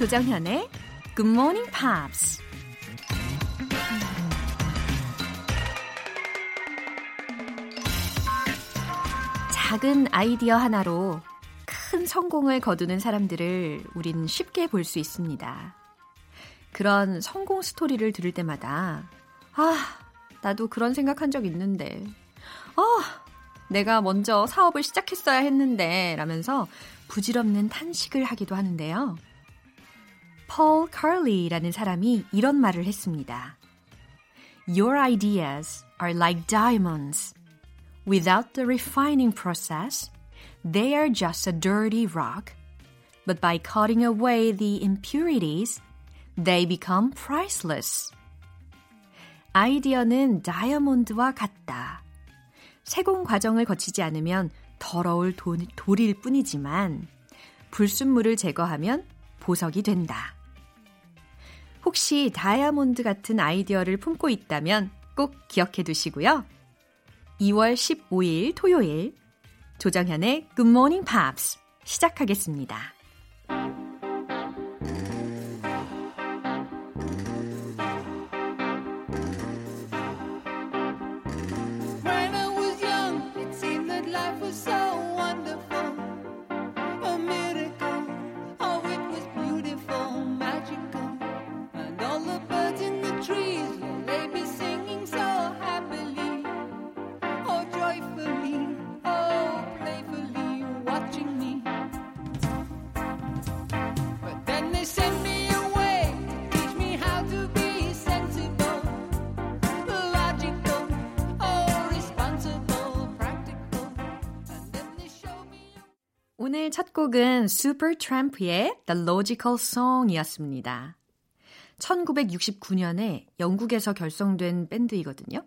조정현의 Good Morning Pops. 작은 아이디어 하나로 큰 성공을 거두는 사람들을 우린 쉽게 볼 수 있습니다. 그런 성공 스토리를 들을 때마다, 아, 나도 그런 생각한 적 있는데, 아, 내가 먼저 사업을 시작했어야 했는데, 라면서 부질없는 탄식을 하기도 하는데요. 폴 카리라는 사람이 이런 말을 했습니다. Your ideas are like diamonds. Without the refining process, they are just a dirty rock. But by cutting away the impurities, they become priceless. 아이디어는 다이아몬드와 같다. 세공 과정을 거치지 않으면 더러울 도, 돌일 뿐이지만 불순물을 제거하면 보석이 된다. 혹시 다이아몬드 같은 아이디어를 품고 있다면 꼭 기억해 두시고요. 2월 15일 토요일 조정현의 Good Morning Pops 시작하겠습니다. 곡은 Supertramp의 The Logical Song이었습니다. 1969년에 영국에서 결성된 밴드이거든요.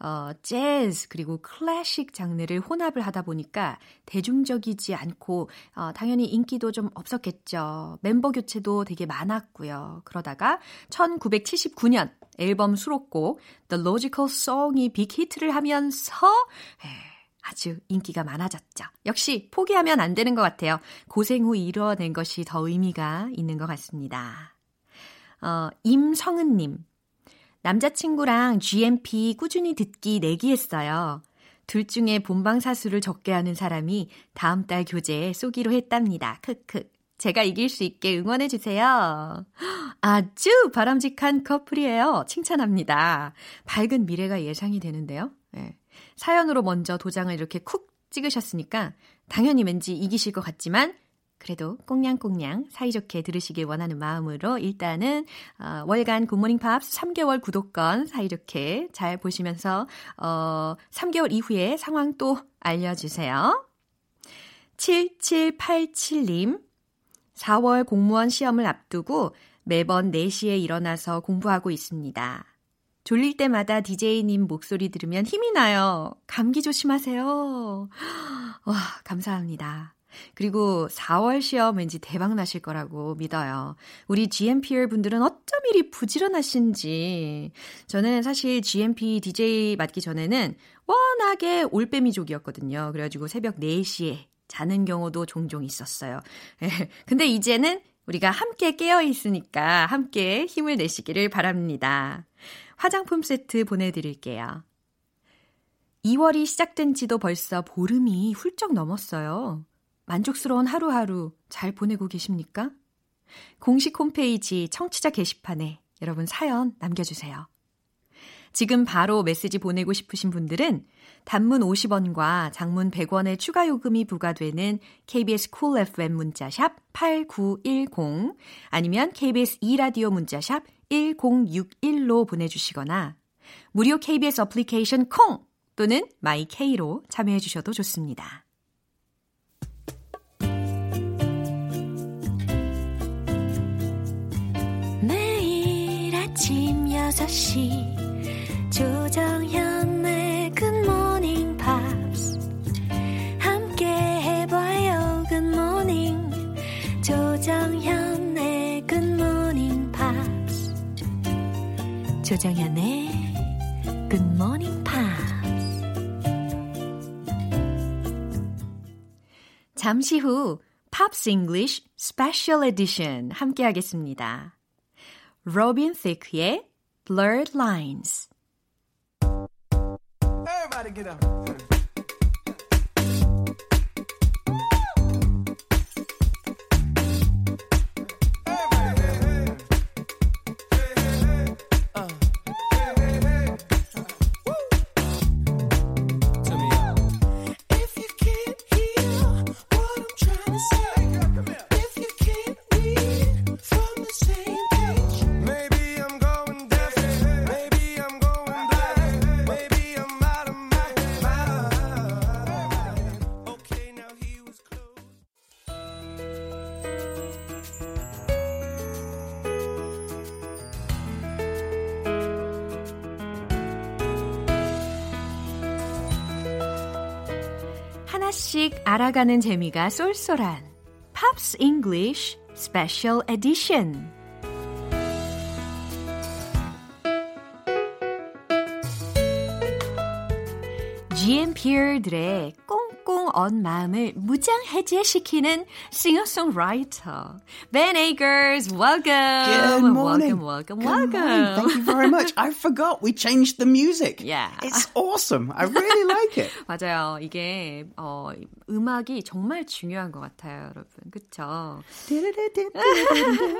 어, 재즈 그리고 클래식 장르를 혼합을 하다 보니까 대중적이지 않고 어, 당연히 인기도 좀 없었겠죠. 멤버 교체도 되게 많았고요. 그러다가 1979년 앨범 수록곡 The Logical Song이 빅히트를 하면서 에, 아주 인기가 많아졌죠. 역시 포기하면 안 되는 것 같아요. 고생 후 이뤄낸 것이 더 의미가 있는 것 같습니다. 어, 임성은님. 남자친구랑 GMP 꾸준히 듣기 내기 했어요. 둘 중에 본방사수를 적게 하는 사람이 다음 달 교재에 쏘기로 했답니다. 크크. 제가 이길 수 있게 응원해주세요. 아주 바람직한 커플이에요. 칭찬합니다. 밝은 미래가 예상이 되는데요. 네. 사연으로 먼저 도장을 이렇게 쿡 찍으셨으니까 당연히 왠지 이기실 것 같지만 그래도 꽁냥꽁냥 사이좋게 들으시길 원하는 마음으로 일단은 어, 월간 굿모닝 팝스 3개월 구독권 사이좋게 잘 보시면서 어, 3개월 이후에 상황 또 알려주세요. 7787님 4월 공무원 시험을 앞두고 매번 4시에 일어나서 공부하고 있습니다. 졸릴 때마다 DJ님 목소리 들으면 힘이 나요. 감기 조심하세요. 와, 감사합니다. 그리고 4월 시험 왠지 대박 나실 거라고 믿어요. 우리 GMPR 분들은 어쩜 이리 부지런하신지. 저는 사실 GMP DJ 맡기 전에는 워낙에 올빼미족이었거든요. 그래가지고 새벽 4시에 자는 경우도 종종 있었어요. 근데 이제는 우리가 함께 깨어 있으니까 함께 힘을 내시기를 바랍니다. 화장품 세트 보내드릴게요. 2월이 시작된 지도 벌써 보름이 훌쩍 넘었어요. 만족스러운 하루하루 잘 보내고 계십니까? 공식 홈페이지 청취자 게시판에 여러분 사연 남겨주세요. 지금 바로 메시지 보내고 싶으신 분들은 단문 50원과 장문 100원의 추가 요금이 부과되는 KBS Cool FM 문자샵 8910 아니면 KBS 2라디오 문자샵 1061로 보내주시거나 무료 KBS 어플리케이션 콩 또는 마이케이로 참여해 주셔도 좋습니다. 매일 아침 6시 조정현 조정현의 Good Morning Pops. 잠시 후 Pops English Special Edition 함께 하겠습니다. Robin Thicke의 Blurred Lines Everybody get up. 하나씩 알아가는 재미가 쏠쏠한 Pops English Special Edition. GMP들의 꽁 꽁 언 마음을 무장해제시키는 singer-songwriter Ben Akers. Welcome. Good morning. Welcome, welcome, Good welcome. morning. Thank you very much. I forgot we changed the music. Yeah. It's awesome. I really like it. 맞아요. 이게 어, 음악이 정말 중요한 것 같아요, 여러분. 그쵸?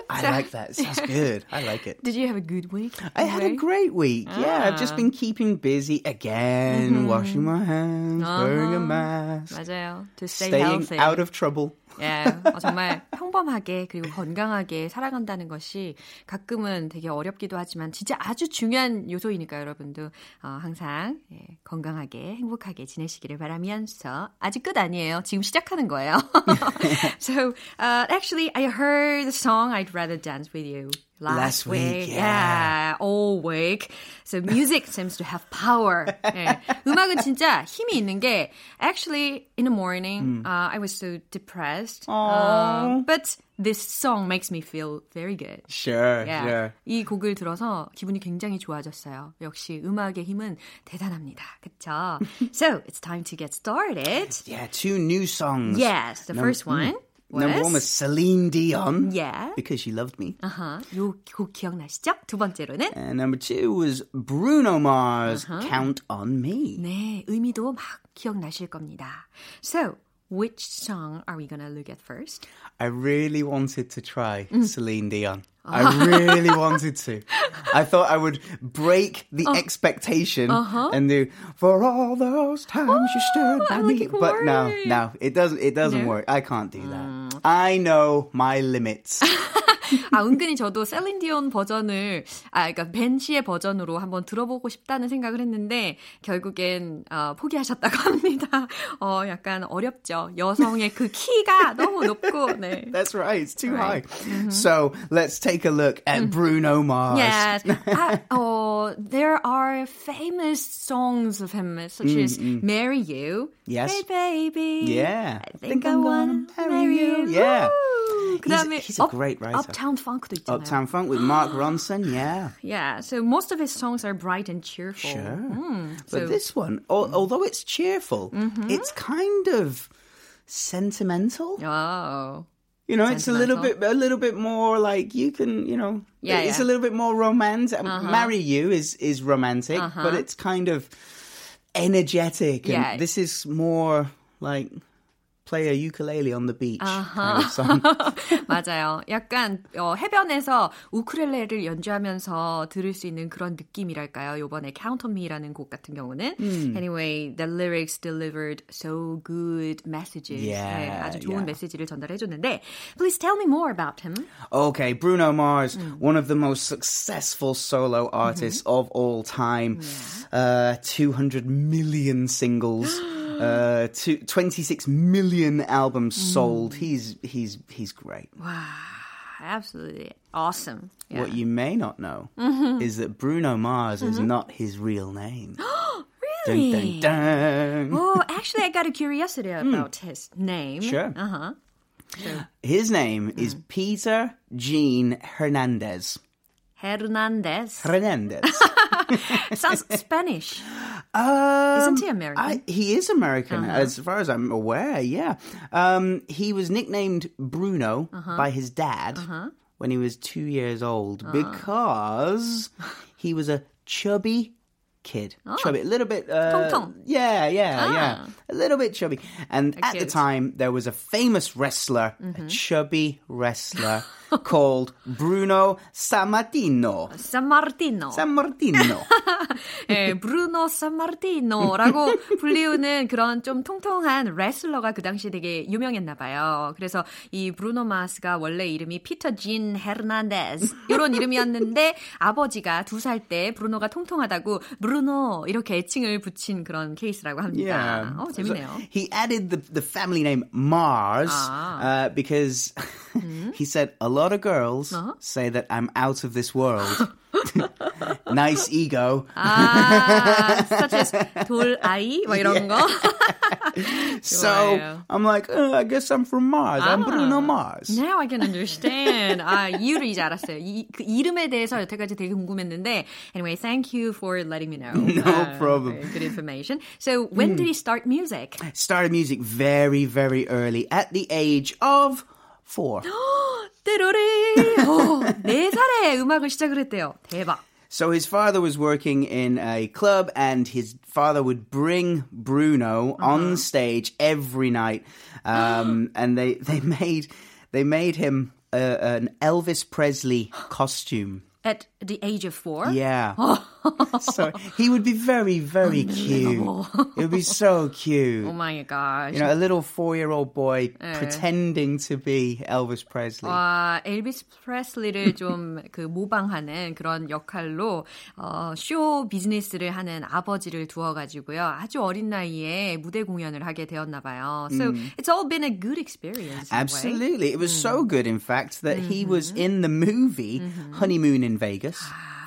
I like that. It sounds good. I like it. Did you have a good week? I had a great week. Yeah, I've just been keeping busy again, washing my hands, wearing a mask, 맞아요. To stay staying healthy. out of trouble. 예, 어, 정말 평범하게 그리고 건강하게 살아간다는 것이 가끔은 되게 어렵기도 하지만 진짜 아주 중요한 요소이니까 여러분도 어, 항상 예, 건강하게 행복하게 지내시기를 바라면서 아직 끝 아니에요. 지금 시작하는 거예요. so uh, actually, I heard the song "I'd Rather Dance with You." Last week, yeah. yeah. all week. So music seems to have power. 예. 음악은 진짜 힘이 있는 게 actually in the morning uh, I was so depressed. Uh, but this song makes me feel very good. Sure, Yeah. sure. 이 곡을 들어서 기분이 굉장히 좋아졌어요. 역시 음악의 힘은 대단합니다. 그쵸? so, it's time to get started. Yeah, two new songs. Yes, the first one was... Number one was Celine Dion. Yeah. Because she loved me. 아하, 요곡 기억나시죠? 두 번째로는 And number two was Bruno Mars, Count on Me. 네, 의미도 막 기억나실 겁니다. So, which song are we gonna look at first? I really wanted to try mm. Celine Dion. I really wanted to. I thought I would break the oh. expectation uh-huh. and do for all those times you stood oh, by me. But no, no, it doesn't. It doesn't No? work. I can't do that. Mm. I know my limits. 아, 은근히 저도 셀린 디온 버전을, 아, 그러니까 벤 씨의 버전으로 한번 들어보고 싶다는 생각을 했는데, 결국엔, 어, 포기하셨다고 합니다. 어, 약간 어렵죠. 여성의 그 키가 너무 높고, 네. That's right. It's too Right. high. So let's take a look at Bruno Mars. Yes. 아, 어, there are famous songs of him, such as Marry You. Yes. Hey, baby. Yeah. I think I wanna marry you. Yeah. Woo! 그다음에 he's a great writer. Uptown Funk도 있잖아요. Uptown Funk with Mark Ronson. Yeah. Yeah, so most of his songs are bright and cheerful. Sure. Mm, But so, Mm-hmm. this one, al- although it's cheerful, it's kind of sentimental. oh, You know, it's a little bit, Sentimental. a little bit more like you can, you know, Yeah, it's yeah. a little bit more romantic. Marry You is is romantic, but it's kind of energetic, and Yeah. this is more like play a ukulele on the beach kind of song. 맞아요. 약간 어, 해변에서 우쿨렐레를 연주하면서 들을 수 있는 그런 느낌이랄까요? 요번에 Count on Me라는 곡 같은 경우는 Anyway, the lyrics delivered so good messages. Yeah, 네, 아주 좋은 yeah. 메시지를 전달해 줬는데 Please tell me more about him. Okay, Bruno Mars, Mm. one of the most successful solo artists Mm-hmm. of all time. Uh, 200 million singles. Uh, two, 26 million albums Mm. sold. He's he's he's great. Wow, absolutely awesome. Yeah. What you may not know Mm-hmm. is that Bruno Mars is not his real name. Dun, really? dun, dun. Oh, actually, I got a curiosity about his name. Hmm. Sure. Uh-huh. His name is Mm. Peter Jean Hernandez. Hernandez. Hernandez. Sounds Spanish. Um, Isn't he American? I, he is American, Uh-huh. as far as I'm aware. Yeah. Um, he was nicknamed Bruno Uh-huh. by his dad when he was two years old Uh. because he was a chubby kid. Chubby, a little bit. Uh, Oh. Yeah, yeah, Ah. yeah. A little bit chubby. And at the time, there was a famous wrestler, Mm-hmm. a chubby wrestler called Bruno Sammartino. San Martino. Sammartino. 예, 브루노 산마르티노라고 불리우는 그런 좀 통통한 레슬러가 그 당시 되게 유명했나 봐요. 그래서 이 브루노 마스가 원래 이름이 피터 진 헤르난데스 이런 이름이었는데 아버지가 두 살 때 브루노가 통통하다고 브루노 이렇게 애칭을 붙인 그런 케이스라고 합니다. 어, 재밌네요. So he added the, the family name Mars Ah. uh, because he said a lot of girls Uh-huh. say that I'm out of this world. nice ego. 아, such as 돌아이 뭐 이런 거. so 좋아요. I'm like, oh, I guess I'm from Mars. I'm Bruno Mars. Now I can understand. 아, 이유를 이제 알았어요. 이, 그 이름에 대해서 여태까지 되게 궁금했는데. Anyway, thank you for letting me know. No problem. very Good information. So, when did he start music? Started music very, very early at the age of four. 띠로리! 오, 네 살에 음악을 시작을 했대요. 대박. So his father was working in a club, and his father would bring Bruno Uh-huh. on stage every night, um, and they they made they made him uh, an Elvis Presley costume. At the age of four? Yeah. so he would be very, very cute. It would be so cute. Oh my gosh. You know, a little four-year-old boy pretending to be Elvis Presley. 와, 엘비스 프레슬리를 좀 그 모방하는 그런 역할로 어, 쇼 비즈니스를 하는 아버지를 두어가지고요. 아주 어린 나이에 무대 공연을 하게 되었나 봐요. So it's all been a good experience. in a way. Absolutely. It was so good, in fact, that he was in the movie Honeymoon in Vegas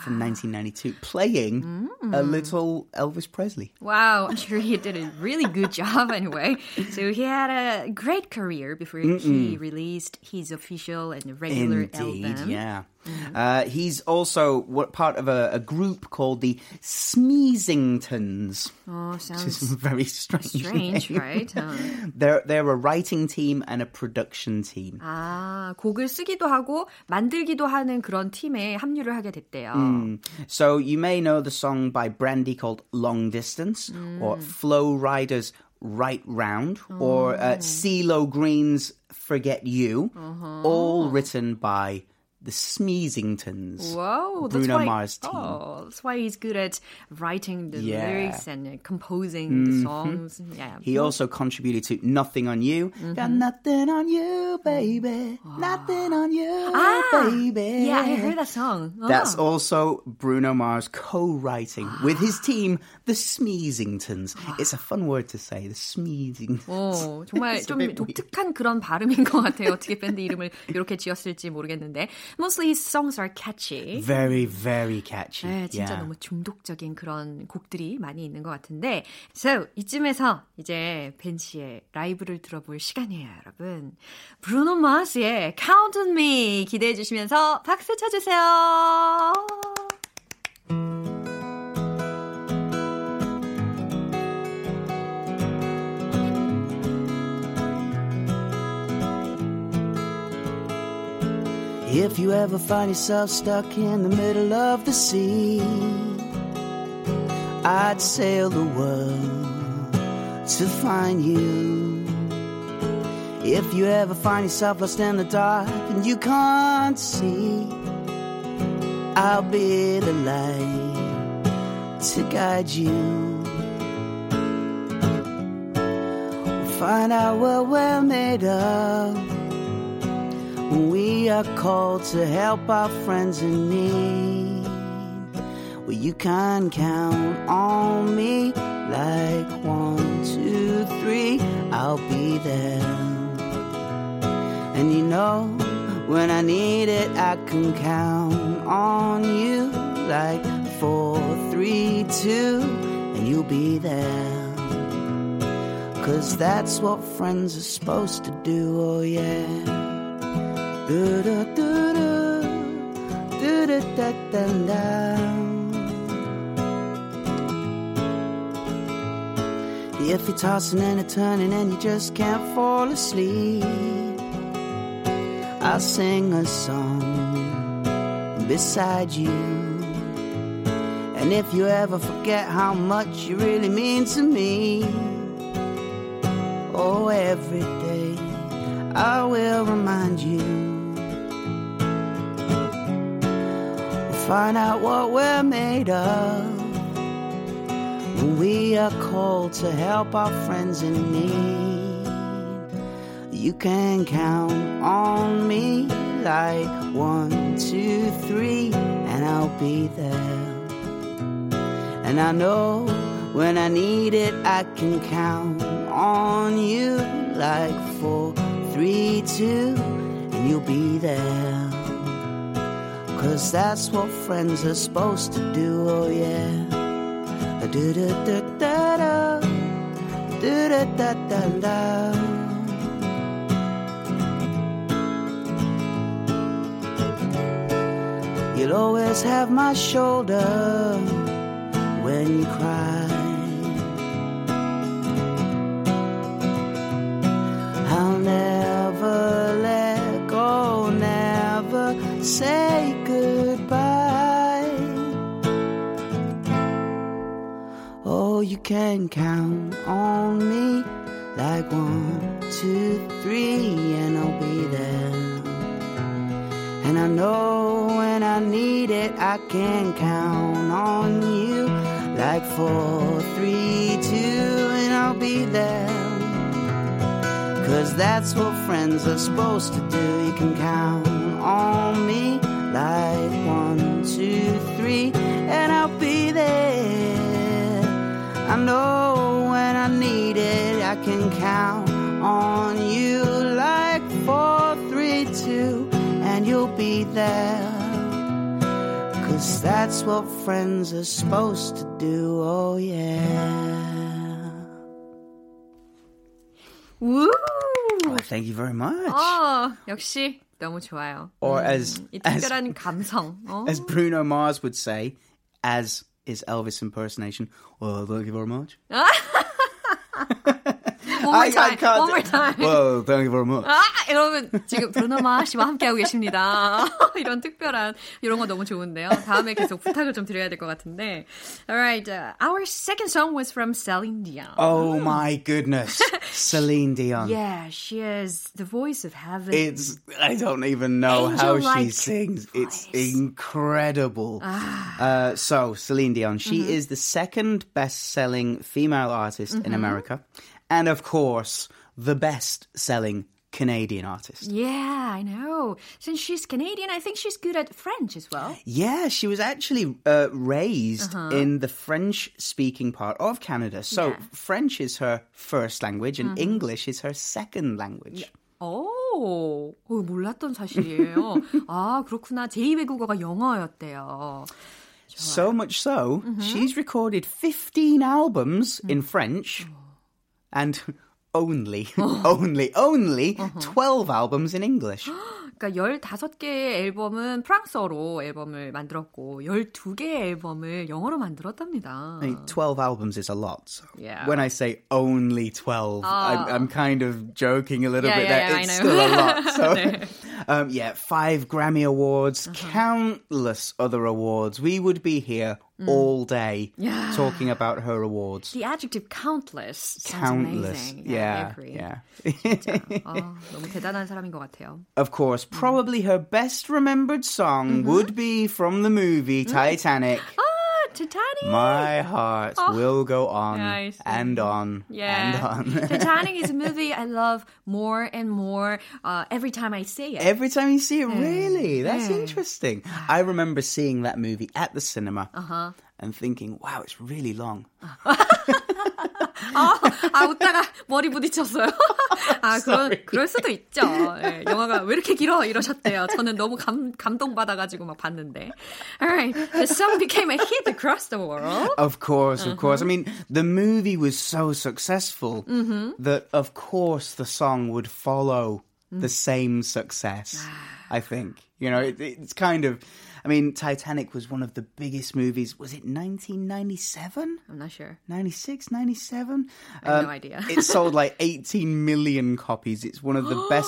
from ah. 1992 playing a mm. little Elvis Presley. Wow, I'm sure he did a really good job anyway. So he had a great career before he released his official and regular Indeed, album. yeah. Uh, he's also what part of a, a group called the Smeezingtons. Oh, Which is sounds very strange. strange, name. right? Uh. They're they're a writing team and a production team. 아, 곡을 쓰기도 하고 만들기도 하는 그런 팀에 합류를 하게 됐대요. So you may know the song by Brandy called Long Distance, or Flow Riders Right Round, or uh, CeeLo Green's Forget You, all written by the Smeezingtons. Whoa, that's Bruno why, Mars team. Oh, that's why he's good at writing the Yeah. lyrics and uh, composing the songs. Yeah. He also contributed to Nothing on You. Got nothing on you, baby. Nothing on you, baby. yeah, I heard that song. That's Oh. also Bruno Mars co-writing with his team, the Smeezingtons. It's a fun word to say, the Smeezingtons. 오, 정말 It's a 좀 bit weird. 독특한 그런 발음인 것 같아요. 어떻게 밴드 이름을 이렇게 지었을지 모르겠는데. Mostly his songs are catchy. Very, very catchy. 네, 진짜 yeah. 너무 중독적인 그런 곡들이 많이 있는 것 같은데. So, 이쯤에서 이제 벤 씨의 라이브를 들어볼 시간이에요, 여러분. 브루노 마스의 Count on Me 기대해 주시면서 박수 쳐주세요. If you ever find yourself stuck in the middle of the sea, I'd sail the world to find you. If you ever find yourself lost in the dark and you can't see, I'll be the light to guide you. Find out what we're made of. We are called to help our friends in need. Well, you can count on me like one, two, three, I'll be there. And you know, when I need it, I can count on you like four, three, two, and you'll be there. Cause that's what friends are supposed to do, oh yeah. If you're tossing and turning and you just can't fall asleep, I'll sing a song beside you. And if you ever forget how much you really mean to me, oh, every day I will remind you. Find out what we're made of when we are called to help our friends in need. You can count on me like one, two, three, and I'll be there. And I know when I need it, I can count on you like four, three, two, and you'll be there. Cause that's what friends are supposed to do, oh yeah. Do da da da da, do da da da da. You'll always have my shoulder when you cry. Can count on me like one, two, three, and I'll be there. And I know when I need it, I can count on you like four, three, two, and I'll be there. Cause that's what friends are supposed to do. You can count on me like one, two, three, I know when I need it, I can count on you like four, three, two, and you'll be there. Cause that's what friends are supposed to do, oh yeah. 우! Oh, thank you very much. 어, 역시 너무 좋아요. Or as, 이 as, 특별한 감성. 어? as Bruno Mars would say, as is Elvis impersonation, well, thank you very much. One more I- I time. can't- One more time. Well, thank you very much. 아, 여러분 지금 브루노 마시와 함께하고 계십니다. 이런 특별한 이런 거 너무 좋은데요. 다음에 계속 부탁을 좀 드려야 될 것 같은데. Alright, uh, our second song was from Celine Dion. Oh my goodness. Celine Dion. Yeah, she is the voice of heaven. It's I don't even know how she Angel-like sings. It's voice. incredible. Uh, so Celine Dion, she is the second best-selling female artist in America, and of course the best-selling Canadian artist. yeah, I know. Since she's Canadian, I think she's good at French as well. Yeah, she was actually uh, raised in the French-speaking part of Canada. So Yeah. French is her first language, and English is her second language. 오, 어, 몰랐던 사실이에요. 아, 그렇구나. 제2외국어가 영어였대요. So much so, she's recorded 15 albums in French and only, only, only 12 albums in English. 그러니까 15개의 앨범은 프랑스어로 앨범을 만들었고 12개의 앨범을 영어로 만들었답니다. I mean, 12 albums is a lot. So Yeah. When I say only 12, I'm, I'm kind of joking a little Yeah, bit yeah, there. yeah, I it's know. still a lot. So, um, yeah, five Grammy Awards, countless other awards. We would be here all day Yeah. talking about her awards. The adjective countless sounds Countless. amazing. Yeah, I agree. yeah. 아, 너무 대단한 사람인 것 같아요. Of course, probably her best remembered song Mm-hmm. would be from the movie Titanic. 아, Titanic! My heart will go on Oh. And on yeah. and on. Titanic is a movie I love more and more uh, every time I see it. Every time you see it, really? That's Yeah. interesting. I remember seeing that movie at the cinema Uh-huh. and thinking, wow, it's really long. 아, 아, 웃다가 머리 부딪혔어요. 아, 그런, 그럴 수도 있죠. 예, 영화가 왜 이렇게 길어? 이러셨대요. 저는 너무 감, 감동받아가지고 막 봤는데. Alright, the song became a hit across the world. Of course, of course. I Uh-huh. mean, the movie was so successful Mm-hmm. that, of course, the song would follow Mm. the same success. I think. You know, it, it's kind of. I mean, Titanic was one of the biggest movies. Was it 1997? I'm not sure. 96, 97? I have um, no idea. it sold like 18 million copies. It's one of the best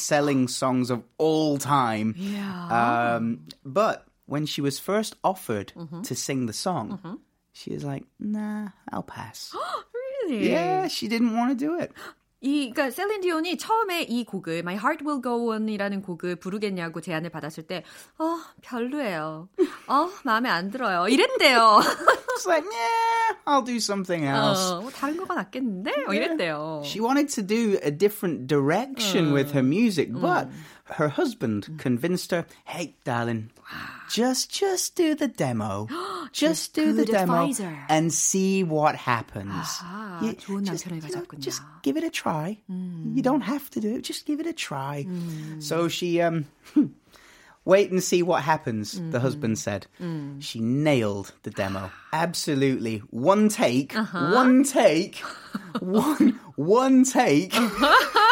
selling songs of all time. Yeah. Um, but when she was first offered mm-hmm. to sing the song, mm-hmm. she was like, nah, I'll pass. really? Yeah, she didn't want to do it. 이, 그러니까 셀린 디온이 처음에 이 곡을 My Heart Will Go On이라는 곡을 부르겠냐고 제안을 받았을 때, 어, 별로예요. 어, 마음에 안 들어요. 이랬대요. It's like, yeah, I'll do something else. 어, 뭐 다른 거가 낫겠는데? 어, 이랬대요. She wanted to do a different direction 어. with her music, but her husband convinced her, hey, darling, just just do the demo. just do the demo advisor. and see what happens. 아하, you, 좋은 just, 남편을 가졌군요. Just give it a try. Mm. You don't have to do it. Just give it a try. Mm. So she um Wait and see what happens, mm. the husband said. Mm. She nailed the demo. Absolutely. One take, uh-huh. one take, one, one take.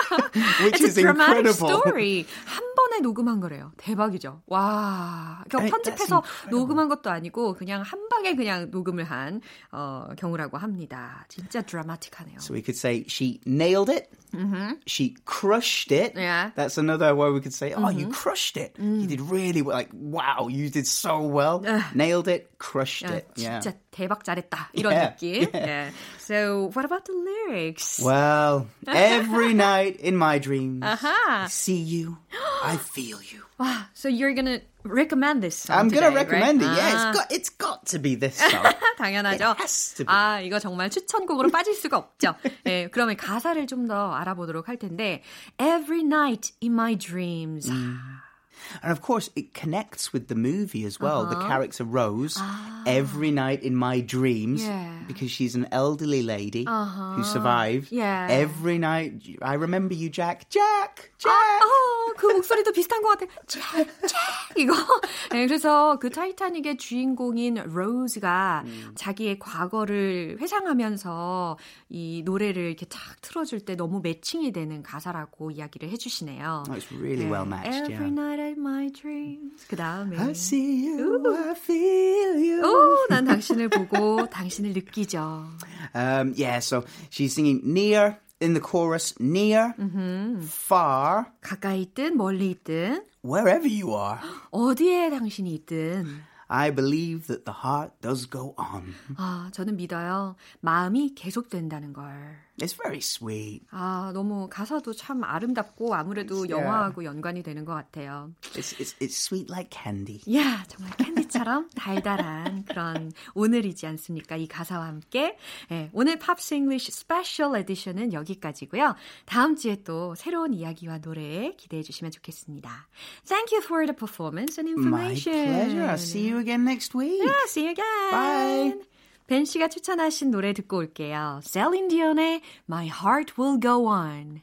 which it's is a dramatic incredible. story. 한 번에 녹음한 거래요. 대박이죠. 와. 그러니까 편집해서 녹음한 것도 아니고 그냥 한 방에 그냥 녹음을 한 어, 경우라고 합니다. 진짜 드라마틱하네요. So we could say she nailed it. Mm-hmm. She crushed it. Yeah. That's another word we could say. Oh, mm-hmm. you crushed it. Mm. You did really well. Like, wow, you did so well. Nailed it, crushed 야, it. Yeah. 진짜 대박 잘했다. 이런 yeah. 느낌. Yeah. yeah. So, what about the lyrics? Well, every night in my dreams, uh-huh. I see you, I feel you. Wow. So you're gonna recommend this song I'm today, gonna recommend right? it. Yeah, it's got it's got to be this song. 당연하죠. It has to be. 아 이거 정말 추천곡으로 빠질 수가 없죠. 네, 그러면 가사를 좀 더 알아보도록 할 텐데 Every night in my dreams. 음. And of course, it connects with the movie as well. Uh-huh. The character Rose, ah. every night in my dreams, yeah. because she's an elderly lady uh-huh. who survived. Yeah. Every night, I remember you, Jack. Jack! Jack! 아, 어, 그 목소리도 비슷한 것 같아. 잭! 잭! 이거. 네, 그래서 그 타이타닉의 주인공인 로즈가 음. 자기의 과거를 회상하면서 이 노래를 이렇게 탁 틀어줄 때 너무 매칭이 되는 가사라고 이야기를 해주시네요. Oh, it's really 네. well matched, Every yeah. night at my dreams. 그 다음에. I see you, Ooh. I feel you. 오, 난 당신을 보고 당신을 느끼죠. Um, yeah, so she's singing near in the chorus, near, mm-hmm. far. 가까이 있든 멀리 있든. Wherever you are. 어디에 당신이 있든. I believe that the heart does go on. 아, 저는 믿어요. 마음이 계속된다는 걸. It's very sweet. 아, 너무 가사도 참 아름답고 아무래도. 영화하고 연관이 되는 것 같아요. It's, it's, it's sweet like candy. 야, yeah, 정말 캔디처럼 달달한 그런 오늘이지 않습니까? 이 가사와 함께. 네, 오늘 팝스 잉글리쉬 스페셜 에디션은 여기까지고요. 다음 주에 또 새로운 이야기와 노래 기대해 주시면 좋겠습니다. Thank you for the performance and information. My pleasure. I'll see you again next week. Yeah, see you again. Bye. 벤 씨가 추천하신 노래 듣고 올게요. 셀린 디온의 My Heart Will Go On.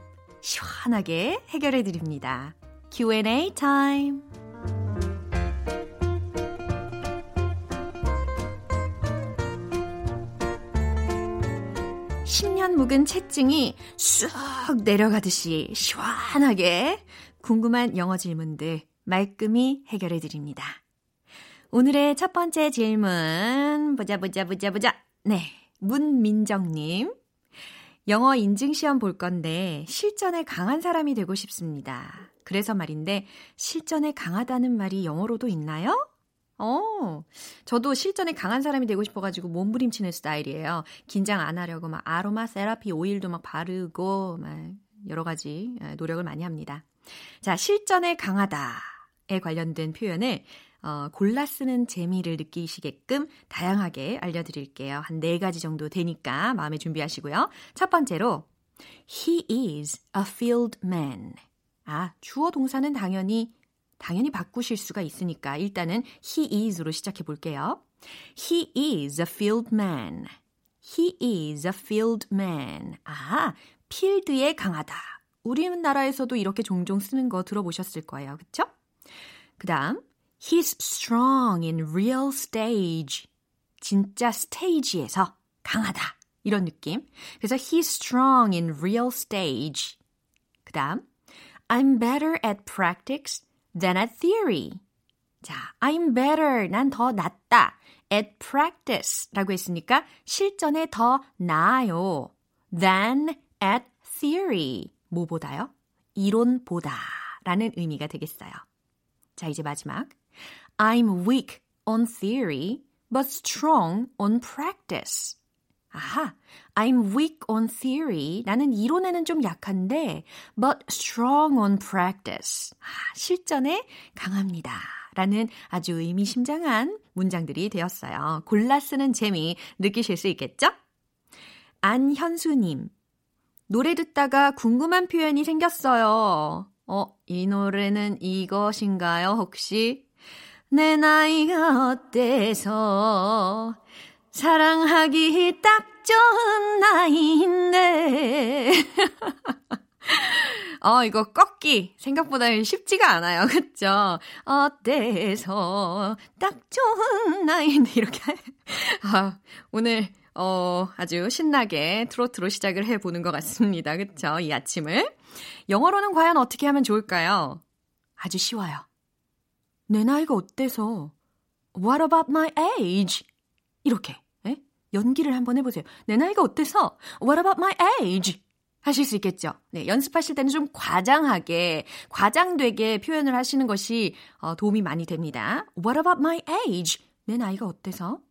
시원하게 해결해 드립니다. Q&A 타임. 수면 묵은 채증이 쑥 내려가듯이 시원하게 궁금한 영어 질문들 말끔히 해결해 드립니다. 오늘의 첫 번째 질문 보자 보자 보자 보자. 네. 문민정님. 영어 인증 시험 볼 건데 실전에 강한 사람이 되고 싶습니다. 그래서 말인데 실전에 강하다는 말이 영어로도 있나요? 어, 저도 실전에 강한 사람이 되고 싶어가지고 몸부림치는 스타일이에요. 긴장 안 하려고 막 아로마 세라피 오일도 막 바르고 막 여러 가지 노력을 많이 합니다. 자, 실전에 강하다에 관련된 표현을 어, 골라 쓰는 재미를 느끼시게끔 다양하게 알려드릴게요. 한 네 가지 정도 되니까 마음에 준비하시고요. 첫 번째로, He is a field man. 아, 주어 동사는 당연히, 당연히 바꾸실 수가 있으니까 일단은 he is로 시작해 볼게요. He is a field man. He is a field man. 아, 필드에 강하다. 우리나라에서도 이렇게 종종 쓰는 거 들어보셨을 거예요. 그쵸? 그 다음, He's strong in real stage. 진짜 스테이지에서 강하다. 이런 느낌. 그래서 he's strong in real stage. 그 다음, I'm better at practice than at theory. 자, I'm better. 난 더 낫다. at practice 라고 했으니까 실전에 더 나아요. than at theory. 뭐보다요? 이론보다 라는 의미가 되겠어요. 자, 이제 마지막. I'm weak on theory, but strong on practice. 아하, I'm weak on theory. 나는 이론에는 좀 약한데, but strong on practice. 아, 실전에 강합니다. 라는 아주 의미심장한 문장들이 되었어요. 골라 쓰는 재미 느끼실 수 있겠죠? 안현수님, 노래 듣다가 궁금한 표현이 생겼어요. 어, 이 노래는 이것인가요, 혹시? 내 나이가 어때서 사랑하기 딱 좋은 나이인데. 어, 이거 꺾기 생각보다 쉽지가 않아요. 그쵸? 어때서 딱 좋은 나이인데 이렇게. 아, 오늘 어, 아주 신나게 트로트로 시작을 해보는 것 같습니다. 그쵸? 이 아침을. 영어로는 과연 어떻게 하면 좋을까요? 아주 쉬워요. 내 나이가 어때서? What about my age? 이렇게 에? 연기를 한번 해보세요. 내 나이가 어때서? What about my age? 하실 수 있겠죠. 네, 연습하실 때는 좀 과장하게, 과장되게 표현을 하시는 것이 어, 도움이 많이 됩니다. What about my age? 내 나이가 어때서?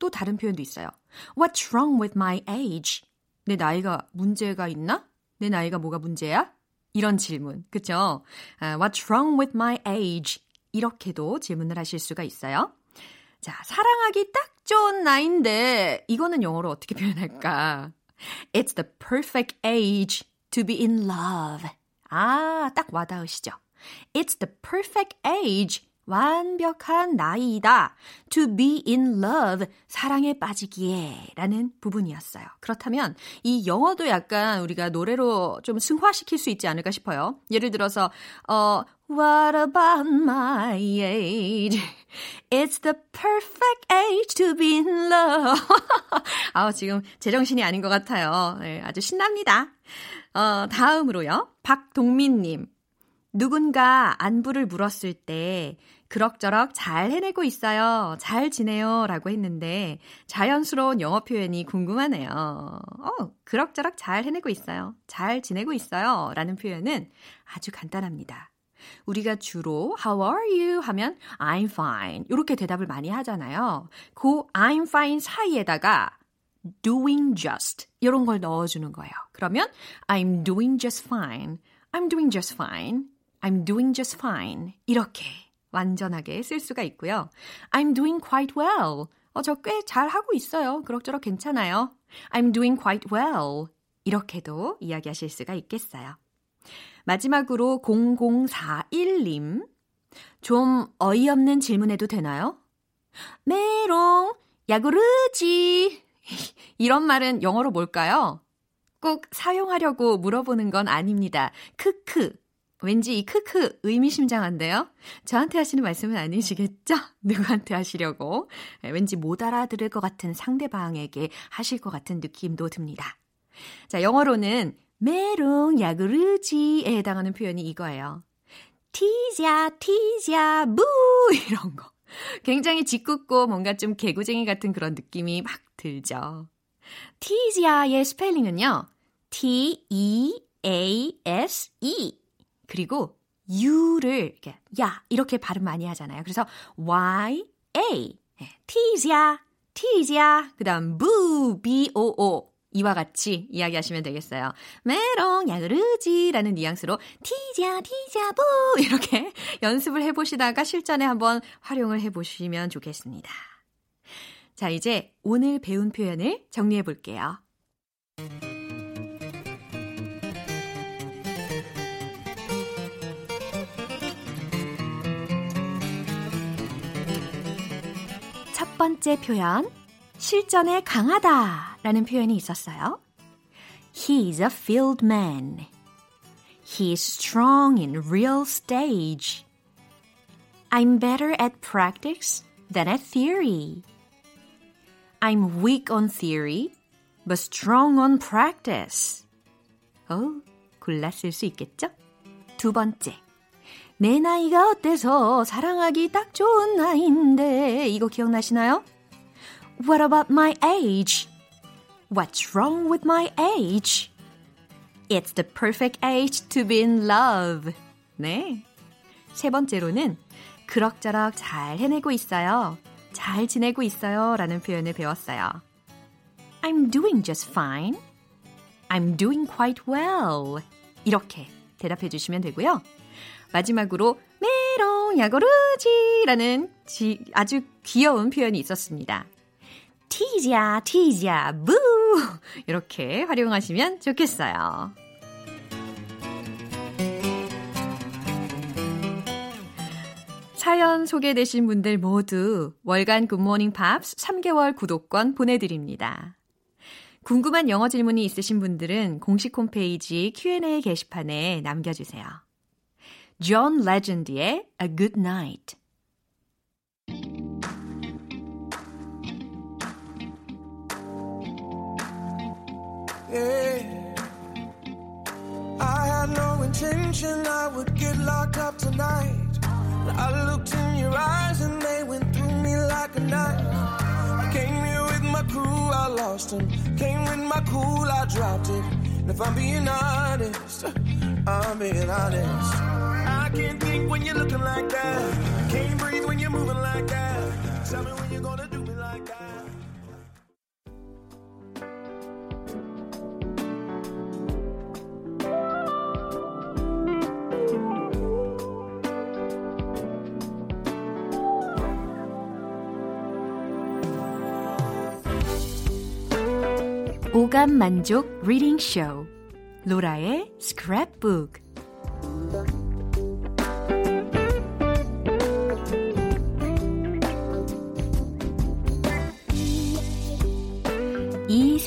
또 다른 표현도 있어요. What's wrong with my age? 내 나이가 문제가 있나? 내 나이가 뭐가 문제야? 이런 질문. 그쵸? Uh, What's wrong with my age? 이렇게도 질문을 하실 수가 있어요. 자, 사랑하기 딱 좋은 나이인데 이거는 영어로 어떻게 표현할까? It's the perfect age to be in love. 아, 딱 와닿으시죠? It's the perfect age. 완벽한 나이이다. To be in love. 사랑에 빠지기에. 라는 부분이었어요. 그렇다면 이 영어도 약간 우리가 노래로 좀 승화시킬 수 있지 않을까 싶어요. 예를 들어서, 어, What about my age? It's the perfect age to be in love. 아, 지금 제정신이 아닌 것 같아요. 네, 아주 신납니다. 어, 다음으로요. 박동민님. 누군가 안부를 물었을 때 그럭저럭 잘 해내고 있어요. 잘 지내요. 라고 했는데 자연스러운 영어 표현이 궁금하네요. 어, 그럭저럭 잘 해내고 있어요. 잘 지내고 있어요. 라는 표현은 아주 간단합니다. 우리가 주로 How are you? 하면 I'm fine. 이렇게 대답을 많이 하잖아요. 그 I'm fine 사이에다가 doing just 이런 걸 넣어주는 거예요. 그러면 I'm doing just fine. I'm doing just fine. I'm doing just fine. 이렇게 완전하게 쓸 수가 있고요. I'm doing quite well. 어, 저 꽤 잘하고 있어요. 그럭저럭 괜찮아요. I'm doing quite well. 이렇게도 이야기하실 수가 있겠어요. 마지막으로 0041님. 좀 어이없는 질문해도 되나요? 메롱, 야구르지. 이런 말은 영어로 뭘까요? 꼭 사용하려고 물어보는 건 아닙니다. 크크. 왠지 이 크크 의미심장한데요? 저한테 하시는 말씀은 아니시겠죠? 누구한테 하시려고? 네, 왠지 못 알아들을 것 같은 상대방에게 하실 것 같은 느낌도 듭니다. 자, 영어로는 메롱 야그르지에 해당하는 표현이 이거예요. 티자, 티자, 부! 이런 거. 굉장히 짓궂고 뭔가 좀 개구쟁이 같은 그런 느낌이 막 들죠. 티지아의 스펠링은요. T-E-A-S-E. 그리고 U를 이렇게 야 이렇게 발음 많이 하잖아요. 그래서 Y-A. 티지아, 티지아. 그 다음 부, B-O-O. 이와 같이 이야기하시면 되겠어요. 메롱 야그르지라는 뉘앙스로 티자 티자 부 이렇게 연습을 해보시다가 실전에 한번 활용을 해보시면 좋겠습니다. 자 이제 오늘 배운 표현을 정리해 볼게요. 첫 번째 표현 실전에 강하다 라는 표현이 있었어요. He's a field man. He's strong in real stage. I'm better at practice than at theory. I'm weak on theory, but strong on practice. 어, 골라 쓸 수 있겠죠? 두 번째. 내 나이가 어때서 사랑하기 딱 좋은 나이인데 이거 기억나시나요? What about my age? What's wrong with my age? It's the perfect age to be in love. 네. 세 번째로는 그럭저럭 잘 해내고 있어요. 잘 지내고 있어요. 라는 표현을 배웠어요. I'm doing just fine. I'm doing quite well. 이렇게 대답해 주시면 되고요. 마지막으로 메롱 야고르지라는 아주 귀여운 표현이 있었습니다. 티지야, 티지야, 부! 이렇게 활용하시면 좋겠어요. 사연 소개되신 분들 모두 월간 굿모닝 팝스 3개월 구독권 보내드립니다. 궁금한 영어 질문이 있으신 분들은 공식 홈페이지 Q&A 게시판에 남겨주세요. 존 레전드의 A Good Night Yeah. I had no intention I would get locked up tonight. I looked in your eyes and they went through me like a knife. I came here with my crew, I lost them. Came with my cool, I dropped it. And if I'm being honest, I'm being honest. I can't think when you're looking like that. Can't breathe when you're moving like that. Tell me when you're gonna do me like that. 오감 만족 리딩 쇼 로라의 스크랩북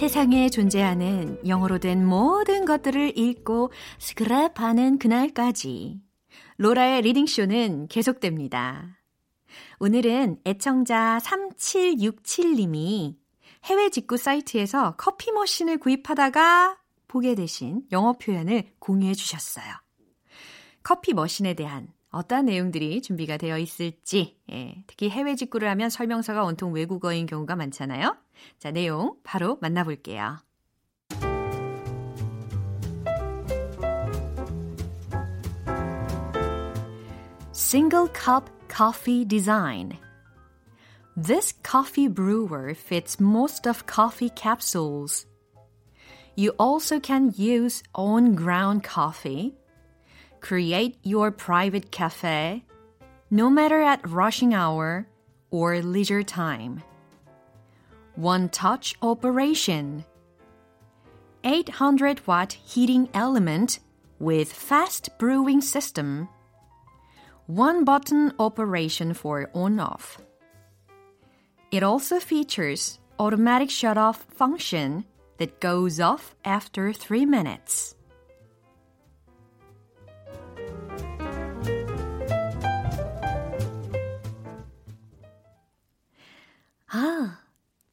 세상에 존재하는 영어로 된 모든 것들을 읽고 스크랩하는 그날까지 로라의 reading쇼는 계속됩니다. 오늘은 애청자 3767님이 해외 직구 사이트에서 커피 머신을 구입하다가 보게 되신 영어 표현을 공유해 주셨어요. 커피 머신에 대한 어떤 내용들이 준비가 되어 있을지, 예, 특히 해외 직구를 하면 설명서가 온통 외국어인 경우가 많잖아요. 자, 내용 바로 만나볼게요. Single cup coffee design. This coffee brewer fits most of coffee capsules. You also can use on ground coffee, create your private cafe, no matter at rushing hour or leisure time. One touch operation. 800 watt heating element with fast brewing system. One button operation for on off. It also features automatic shut-off function that goes off after 3 minutes.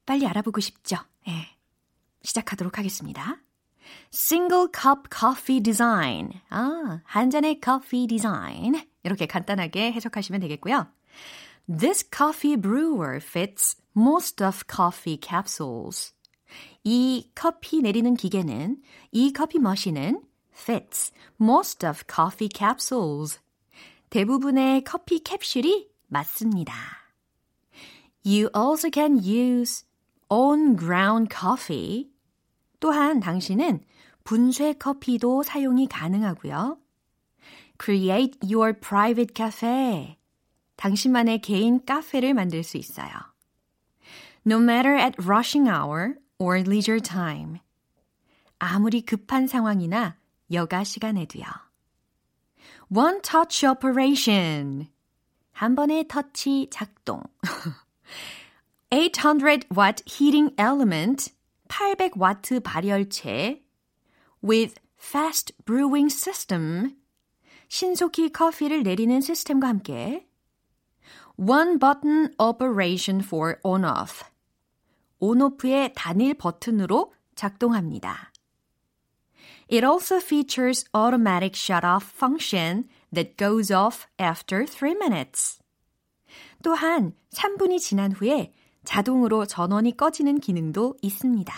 빨리 알아보고 싶죠? 예. 시작하도록 하겠습니다. Single cup coffee design. 아, 한 잔의 커피 디자인. 이렇게 간단하게 해석하시면 되겠고요. This coffee brewer fits most of coffee capsules. 이 커피 내리는 기계는, 이 커피 머신은 fits most of coffee capsules. 대부분의 커피 캡슐이 맞습니다. You also can use on ground coffee. 또한 당신은 분쇄 커피도 사용이 가능하고요. Create your private cafe. 당신만의 개인 카페를 만들 수 있어요. No matter at rushing hour or leisure time. 아무리 급한 상황이나 여가 시간에도요. One touch operation. 한 번의 터치 작동. 800 watt heating element. 800와트 발열체. With fast brewing system. 신속히 커피를 내리는 시스템과 함께 One button operation for on-off. on-off의 단일 버튼으로 작동합니다. It also features automatic shut-off function that goes off after 3 minutes. 또한 3분이 지난 후에 자동으로 전원이 꺼지는 기능도 있습니다.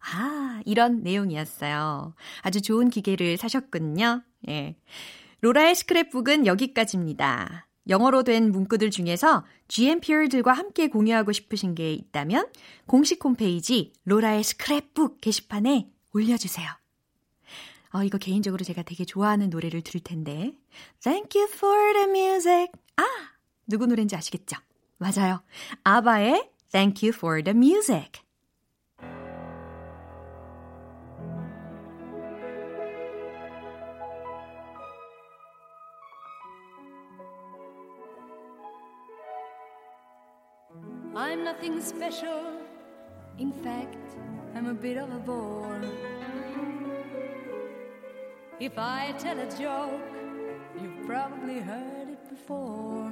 아, 이런 내용이었어요. 아주 좋은 기계를 사셨군요. 예. 로라의 스크랩북은 여기까지입니다. 영어로 된 문구들 중에서 GMPR들과 함께 공유하고 싶으신 게 있다면 공식 홈페이지 로라의 스크랩북 게시판에 올려주세요. 어, 이거 개인적으로 제가 되게 좋아하는 노래를 들을 텐데. Thank you for the music. 아! 누구 노래인지 아시겠죠? 맞아요. 아바의 Thank you for the music. I'm nothing special. In fact, I'm a bit of a bore. If I tell a joke, you've probably heard it before.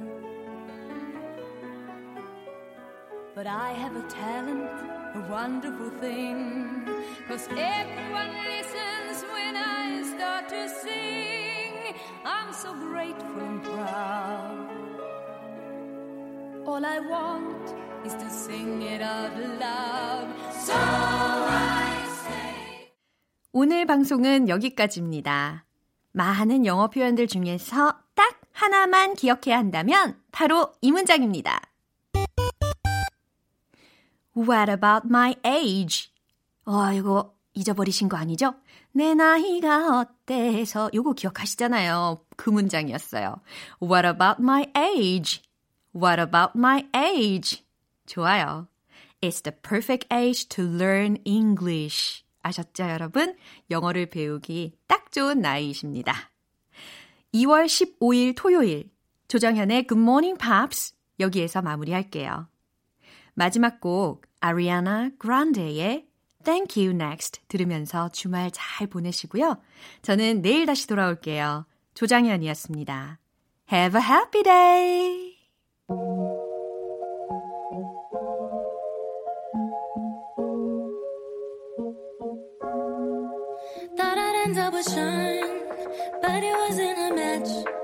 But I have a talent, a wonderful thing. Cause everyone listens when I start to sing. I'm so grateful and proud. All I want is to sing it out loud. So I say. 오늘 방송은 여기까지입니다. 많은 영어 표현들 중에서 딱 하나만 기억해야 한다면 바로 이 문장입니다. What about my age? 어, 이거 잊어버리신 거 아니죠? 내 나이가 어때서 요거 기억하시잖아요. 그 문장이었어요. What about my age? What about my age? 좋아요. It's the perfect age to learn English. 아셨죠, 여러분? 영어를 배우기 딱 좋은 나이이십니다. 2월 15일 토요일 조정현의 Good Morning Pops 여기에서 마무리할게요. 마지막 곡 아리아나 그란데의 Thank You Next 들으면서 주말 잘 보내시고요. 저는 내일 다시 돌아올게요. 조장현이었습니다. Have a happy day! was shine, but it wasn't a match.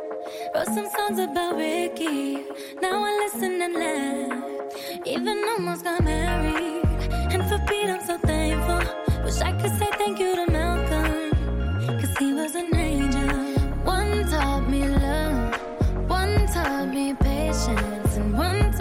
Wrote some songs about Ricky, now I listen and laugh. Even almost got married, and for Pete I'm so thankful. Wish I could say thank you to Malcolm, cause he was an angel. One taught me love, one taught me patience, and one